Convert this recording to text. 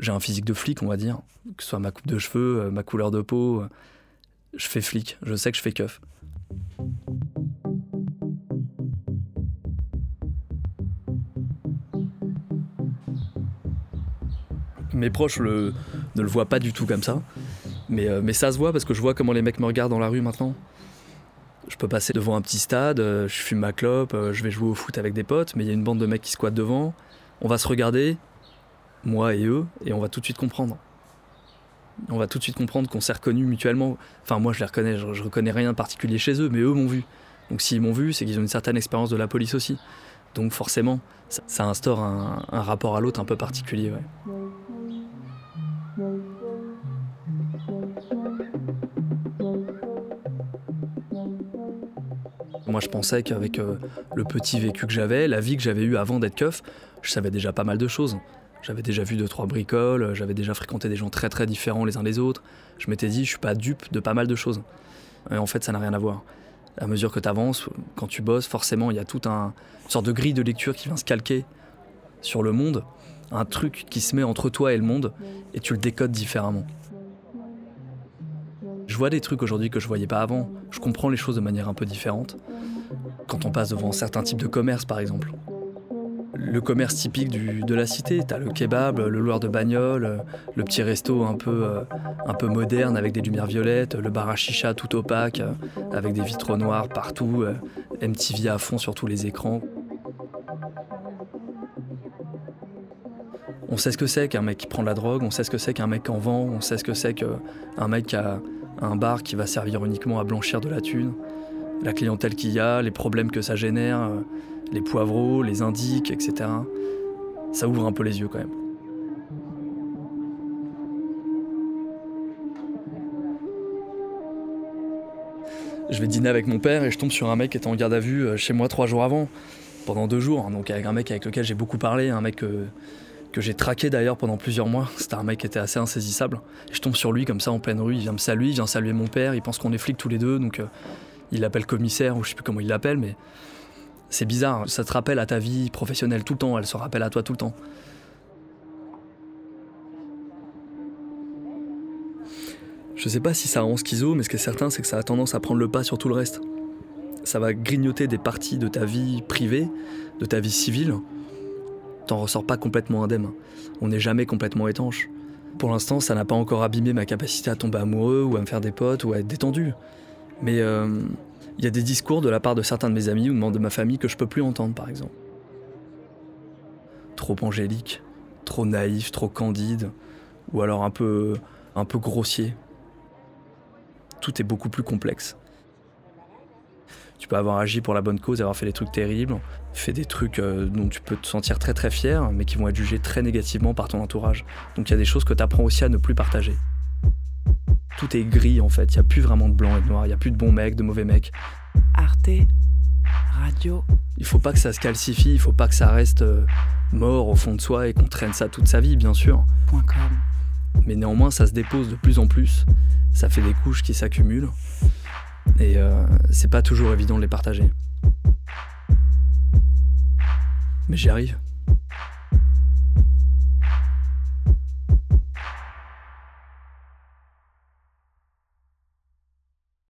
j'ai un physique de flic, on va dire, que ce soit ma coupe de cheveux, euh, ma couleur de peau. Je fais flic, je sais que je fais keuf. Mes proches le, ne le voient pas du tout comme ça. Mais, euh, mais ça se voit parce que je vois comment les mecs me regardent dans la rue maintenant. Je peux passer devant un petit stade, euh, je fume ma clope, euh, je vais jouer au foot avec des potes, mais il y a une bande de mecs qui squattent devant. On va se regarder, moi et eux, et on va tout de suite comprendre. On va tout de suite comprendre qu'on s'est reconnus mutuellement. Enfin, moi, je les reconnais, je, je reconnais rien de particulier chez eux, mais eux m'ont vu. Donc, s'ils m'ont vu, c'est qu'ils ont une certaine expérience de la police aussi. Donc, forcément, ça, instaure un, rapport à l'autre un peu particulier. Moi, je pensais qu'avec euh, le petit vécu que j'avais, la vie que j'avais eue avant d'être keuf, je savais déjà pas mal de choses. J'avais déjà vu deux, trois bricoles, j'avais déjà fréquenté des gens très très différents les uns des autres. Je m'étais dit, je suis pas dupe de pas mal de choses. Et en fait, ça n'a rien à voir. À mesure que tu avances, quand tu bosses, forcément, il y a toute un, une sorte de grille de lecture qui vient se calquer sur le monde, un truc qui se met entre toi et le monde, et tu le décodes différemment. Je vois des trucs aujourd'hui que je voyais pas avant. Je comprends les choses de manière un peu différente. Quand on passe devant certains types de commerces, par exemple. Le commerce typique de la cité, t'as le kebab, le loueur de bagnole, le petit resto un peu, euh, un peu moderne avec des lumières violettes, le bar à chicha tout opaque, euh, avec des vitraux noirs partout, euh, MTV à fond sur tous les écrans. On sait ce que c'est qu'un mec qui prend de la drogue, on sait ce que c'est qu'un mec en vend, on sait ce que c'est qu'un mec qui a un bar qui va servir uniquement à blanchir de la thune, la clientèle qu'il y a, les problèmes que ça génère, euh, les poivreaux, les indiques, etc. Ça ouvre un peu les yeux quand même. Je vais dîner avec mon père et je tombe sur un mec qui était en garde à vue euh, chez moi trois jours avant, pendant deux jours. hein, Donc avec un mec avec lequel j'ai beaucoup parlé, un mec que, que j'ai traqué d'ailleurs pendant plusieurs mois. C'était un mec qui était assez insaisissable. Je tombe sur lui comme ça en pleine rue, il vient me saluer, il vient saluer mon père, il pense qu'on est flics tous les deux, donc euh, il l'appelle commissaire ou je sais plus comment il l'appelle, mais c'est bizarre. Ça te rappelle à ta vie professionnelle tout le temps, elle se rappelle à toi tout le temps. Je sais pas si ça rend schizo, mais ce qui est certain, c'est que ça a tendance à prendre le pas sur tout le reste. Ça va grignoter des parties de ta vie privée, de ta vie civile. T'en ressors pas complètement indemne. On n'est jamais complètement étanche. Pour l'instant, ça n'a pas encore abîmé ma capacité à tomber amoureux ou à me faire des potes ou à être détendu. Mais il euh, y a des discours de la part de certains de mes amis ou de ma famille que je peux plus entendre, par exemple. Trop angélique, trop naïf, trop candide, ou alors un peu, un peu grossier. Tout est beaucoup plus complexe. Tu peux avoir agi pour la bonne cause, avoir fait des trucs terribles, fait des trucs euh, dont tu peux te sentir très très fier, mais qui vont être jugés très négativement par ton entourage. Donc il y a des choses que tu apprends aussi à ne plus partager. Tout est gris en fait, il n'y a plus vraiment de blanc et de noir, il n'y a plus de bons mecs, de mauvais mecs. Arte Radio. Il faut pas que ça se calcifie, il faut pas que ça reste euh, mort au fond de soi et qu'on traîne ça toute sa vie, bien sûr. Point com. Mais néanmoins, ça se dépose de plus en plus. Ça fait des couches qui s'accumulent. Et euh, c'est pas toujours évident de les partager. Mais j'y arrive.